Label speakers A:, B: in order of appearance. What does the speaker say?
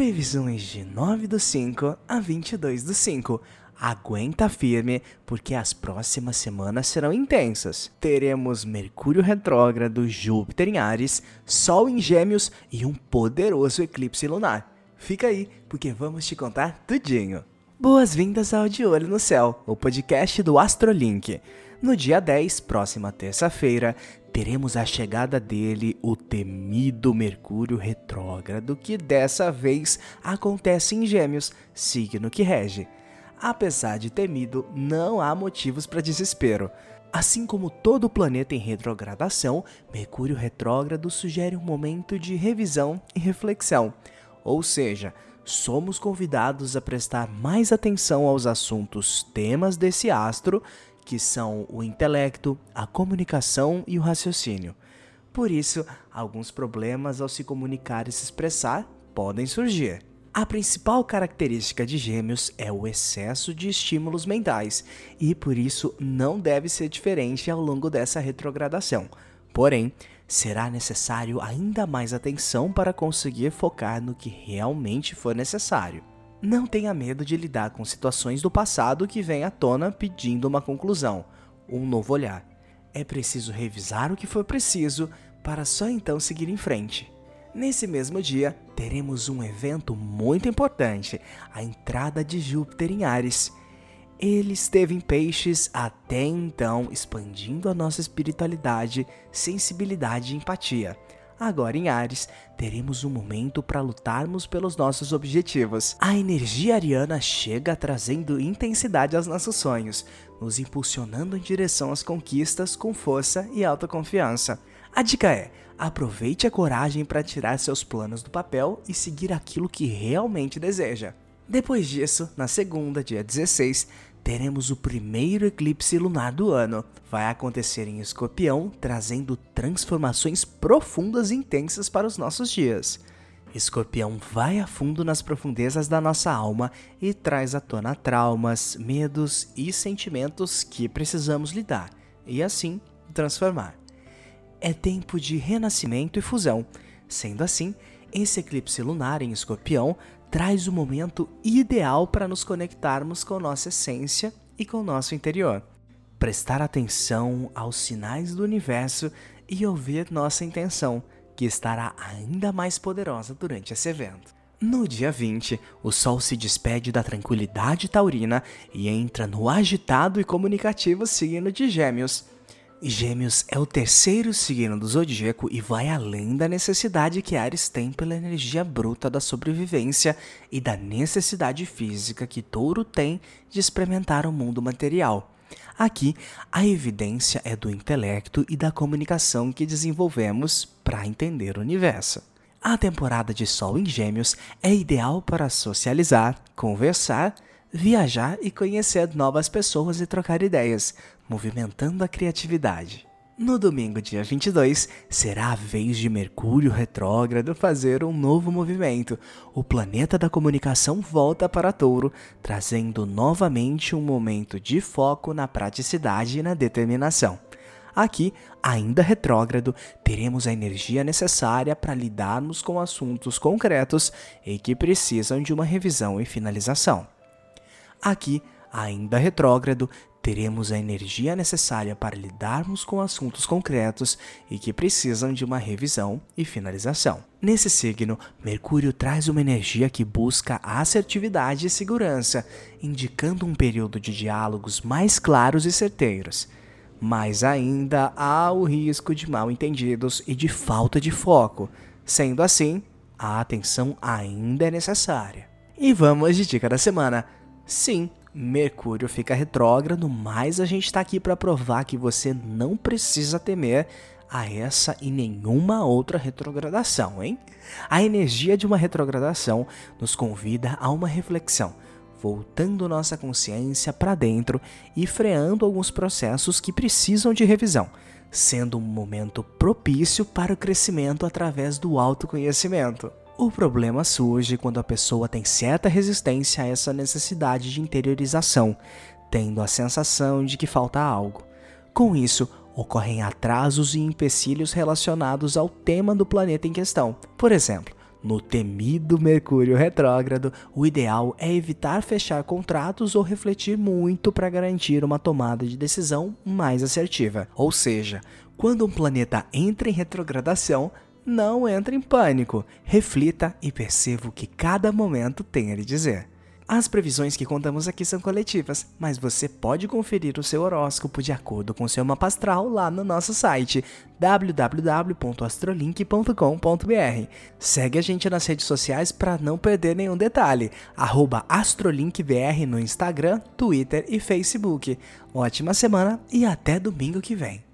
A: Previsões de 9 do 5 a 22 do 5. Aguenta firme, porque as próximas semanas serão intensas. Teremos Mercúrio retrógrado, Júpiter em Ares, Sol em Gêmeos e um poderoso eclipse lunar. Fica aí, porque vamos te contar tudinho. Boas-vindas ao De Olho no Céu, o podcast do Astrolink. No dia 10, próxima terça-feira, teremos a chegada dele, o temido Mercúrio retrógrado, que dessa vez acontece em Gêmeos, signo que rege. Apesar de temido, não há motivos para desespero. Assim como todo planeta em retrogradação, Mercúrio retrógrado sugere um momento de revisão e reflexão. Ou seja, somos convidados a prestar mais atenção aos assuntos temas desse astro que são o intelecto, a comunicação e o raciocínio. Por isso, alguns problemas ao se comunicar e se expressar podem surgir. A principal característica de Gêmeos é o excesso de estímulos mentais e por isso não deve ser diferente ao longo dessa retrogradação. Porém, será necessário ainda mais atenção para conseguir focar no que realmente for necessário. Não tenha medo de lidar com situações do passado que vêm à tona pedindo uma conclusão, um novo olhar. É preciso revisar o que for preciso para só então seguir em frente. Nesse mesmo dia, teremos um evento muito importante, a entrada de Júpiter em Ares. Ele esteve em Peixes até então, expandindo a nossa espiritualidade, sensibilidade e empatia. Agora em Ares, teremos um momento para lutarmos pelos nossos objetivos. A energia ariana chega trazendo intensidade aos nossos sonhos, nos impulsionando em direção às conquistas com força e autoconfiança. A dica é: aproveite a coragem para tirar seus planos do papel e seguir aquilo que realmente deseja. Depois disso, na segunda, dia 16, teremos o primeiro eclipse lunar do ano. Vai acontecer em Escorpião, trazendo transformações profundas e intensas para os nossos dias. Escorpião vai a fundo nas profundezas da nossa alma e traz à tona traumas, medos e sentimentos que precisamos lidar e assim transformar. É tempo de renascimento e fusão. Sendo assim, esse eclipse lunar em Escorpião traz o momento ideal para nos conectarmos com nossa essência e com nosso interior. Prestar atenção aos sinais do universo e ouvir nossa intenção, que estará ainda mais poderosa durante esse evento. No dia 20, o Sol se despede da tranquilidade taurina e entra no agitado e comunicativo signo de Gêmeos. Gêmeos é o terceiro signo do zodíaco e vai além da necessidade que Ares tem pela energia bruta da sobrevivência e da necessidade física que Touro tem de experimentar o mundo material. Aqui, a evidência é do intelecto e da comunicação que desenvolvemos para entender o universo. A temporada de Sol em Gêmeos é ideal para socializar, conversar, viajar e conhecer novas pessoas e trocar ideias, movimentando a criatividade. No domingo, dia 22, será a vez de Mercúrio retrógrado fazer um novo movimento. O planeta da comunicação volta para Touro, trazendo novamente um momento de foco na praticidade e na determinação. Aqui, ainda retrógrado, teremos a energia necessária para lidarmos com assuntos concretos e que precisam de uma revisão e finalização. Aqui, ainda retrógrado, teremos a energia necessária para lidarmos com assuntos concretos e que precisam de uma revisão e finalização. Nesse signo, Mercúrio traz uma energia que busca assertividade e segurança, indicando um período de diálogos mais claros e certeiros. Mas ainda há o risco de mal entendidos e de falta de foco. Sendo assim, a atenção ainda é necessária. E vamos de dica da semana. Sim, Mercúrio fica retrógrado, mas a gente está aqui para provar que você não precisa temer a essa e nenhuma outra retrogradação, hein? A energia de uma retrogradação nos convida a uma reflexão, voltando nossa consciência para dentro e freando alguns processos que precisam de revisão, sendo um momento propício para o crescimento através do autoconhecimento. O problema surge quando a pessoa tem certa resistência a essa necessidade de interiorização, tendo a sensação de que falta algo. Com isso, ocorrem atrasos e empecilhos relacionados ao tema do planeta em questão. Por exemplo, No temido Mercúrio retrógrado, o ideal é evitar fechar contratos ou refletir muito para garantir uma tomada de decisão mais assertiva. Ou seja, quando um planeta entra em retrogradação, não entre em pânico, reflita e perceba o que cada momento tem a lhe dizer. As previsões que contamos aqui são coletivas, mas você pode conferir o seu horóscopo de acordo com seu mapa astral lá no nosso site www.astrolink.com.br. Segue a gente nas redes sociais para não perder nenhum detalhe. AstroLinkBR no Instagram, Twitter e Facebook. Ótima semana e até domingo que vem.